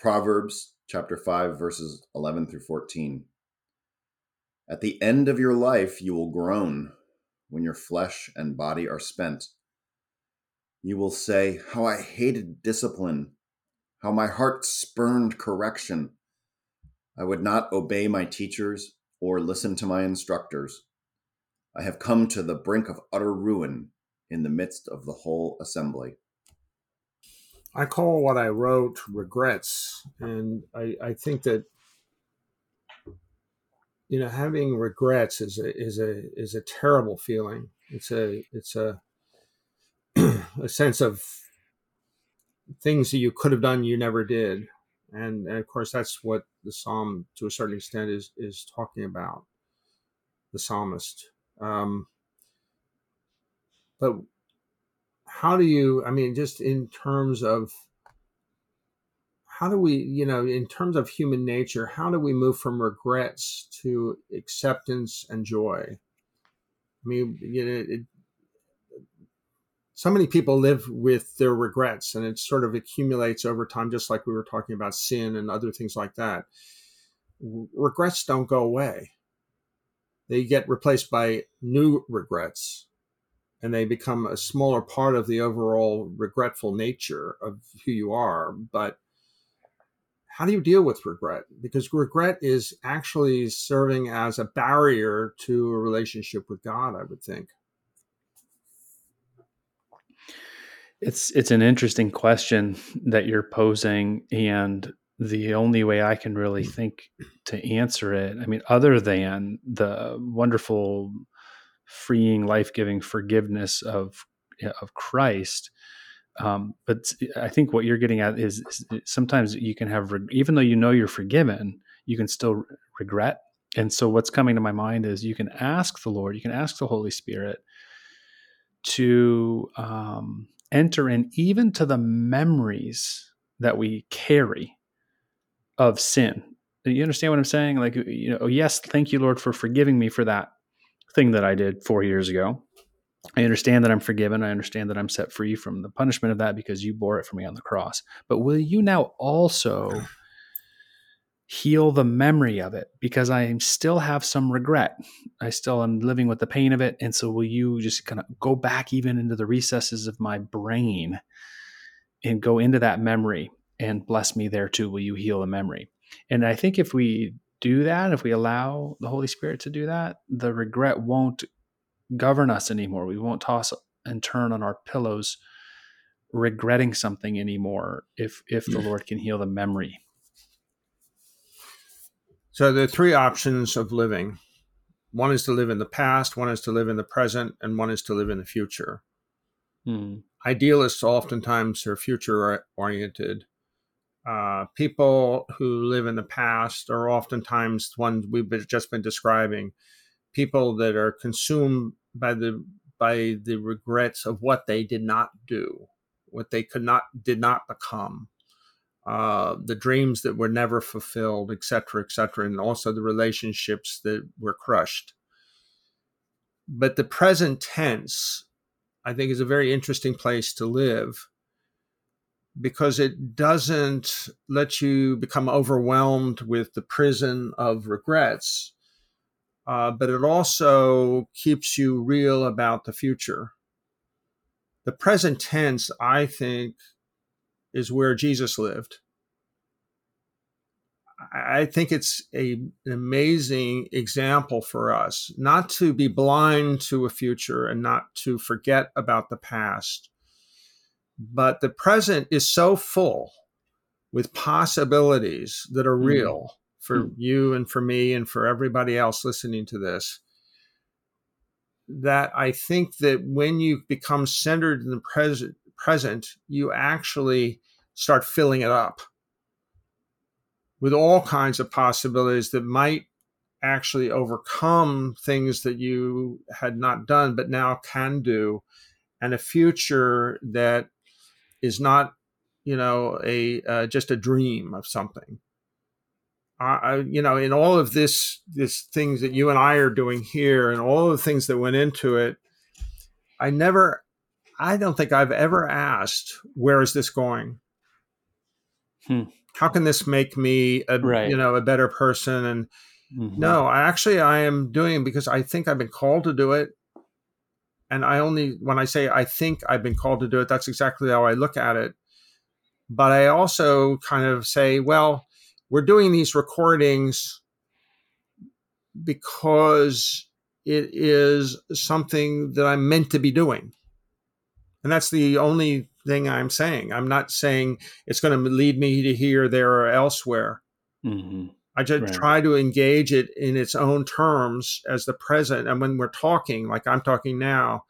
Proverbs chapter 5, verses 11 through 14. At the end of your life, you will groan when your flesh and body are spent. You will say, How I hated discipline, how my heart spurned correction. I would not obey my teachers or listen to my instructors. I have come to the brink of utter ruin in the midst of the whole assembly. I call what I wrote regrets, and I, I think that you know having regrets is a is a is a terrible feeling. It's a it's a a sense of things that you could have done you never did, and, and of course that's what the psalm to a certain extent is is talking about. The psalmist, um, but how do you i mean just in terms of how do we you know in terms of human nature how do we move from regrets to acceptance and joy? I mean you know it, so many people live with their regrets and it sort of accumulates over time just like we were talking about sin and other things like that. Regrets don't go away. They get replaced by new regrets and they become a smaller part of the overall regretful nature of who you are. But how do you deal with regret? Because regret is actually serving as a barrier to a relationship with God, I would think. It's it's an interesting question that you're posing and the only way I can really think to answer it, I mean, other than the wonderful freeing, life giving forgiveness of of Christ. Um, but I think what you're getting at is, sometimes you can have, even though you know you're forgiven, you can still regret. And so, what's coming to my mind is you can ask the Lord, you can ask the Holy Spirit to um, enter in even to the memories that we carry of sin. You understand what I'm saying? Like, you know, yes, thank you, Lord, for forgiving me for that thing that I did four years ago. I understand that I'm forgiven. I understand that I'm set free from the punishment of that because you bore it for me on the cross. But will you now also heal the memory of it? Because I still have some regret. I still am living with the pain of it. And so will you just kind of go back even into the recesses of my brain and go into that memory and bless me there too? Will you heal the memory? And I think if we do that, if we allow the Holy Spirit to do that, the regret won't govern us anymore. We won't toss and turn on our pillows regretting something anymore if if the Lord can heal the memory. So there are three options of living. One is to live in the past, one is to live in the present, and one is to live in the future. Hmm. Idealists oftentimes are future oriented uh, people who live in the past are oftentimes ones we've just been describing. People that are consumed by the by the regrets of what they did not do what they could not did not become. Uh, the dreams that were never fulfilled et cetera et cetera and also the relationships that were crushed. But the present tense i think is a very interesting place to live because it doesn't let you become overwhelmed with the prison of regrets, uh, but it also keeps you real about the future. The present tense, I think, is where Jesus lived. I think it's a, an amazing example for us not to be blind to a future and not to forget about the past, but the present is so full with possibilities that are mm. real mm. for mm. you and for me and for everybody else listening to this that I think that when you become centered in the present present you actually start filling it up with all kinds of possibilities that might actually overcome things that you had not done but now can do and a future that is not you know a uh, just a dream of something I, you know in all of this this things that you and i are doing here and all of the things that went into it i never i don't think i've ever asked where is this going hmm. how can this make me a right. you know a better person and mm-hmm. no I actually i am doing because i think i've been called to do it and i only when i say i think i've been called to do it that's exactly how i look at it but i also kind of say well we're doing these recordings because it is something that i'm meant to be doing and that's the only thing I'm saying. I'm not saying it's going to lead me to here, there, or elsewhere. Mm-hmm. I just right. try to engage it in its own terms as the present. And when we're talking, like I'm talking now,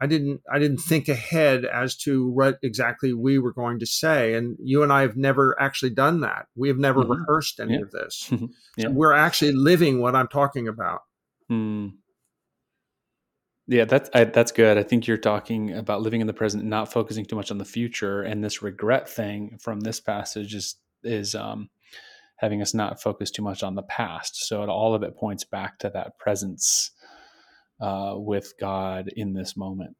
I didn't I didn't think ahead as to what exactly we were going to say. And you and I have never actually done that. We have never mm-hmm. rehearsed any yeah. of this. yeah. so we're actually living what I'm talking about. Mm. Yeah, that's I, that's good. I think you're talking about living in the present, not focusing too much on the future, and this regret thing from this passage is is um, having us not focus too much on the past. So it, all of it points back to that presence uh, with God in this moment.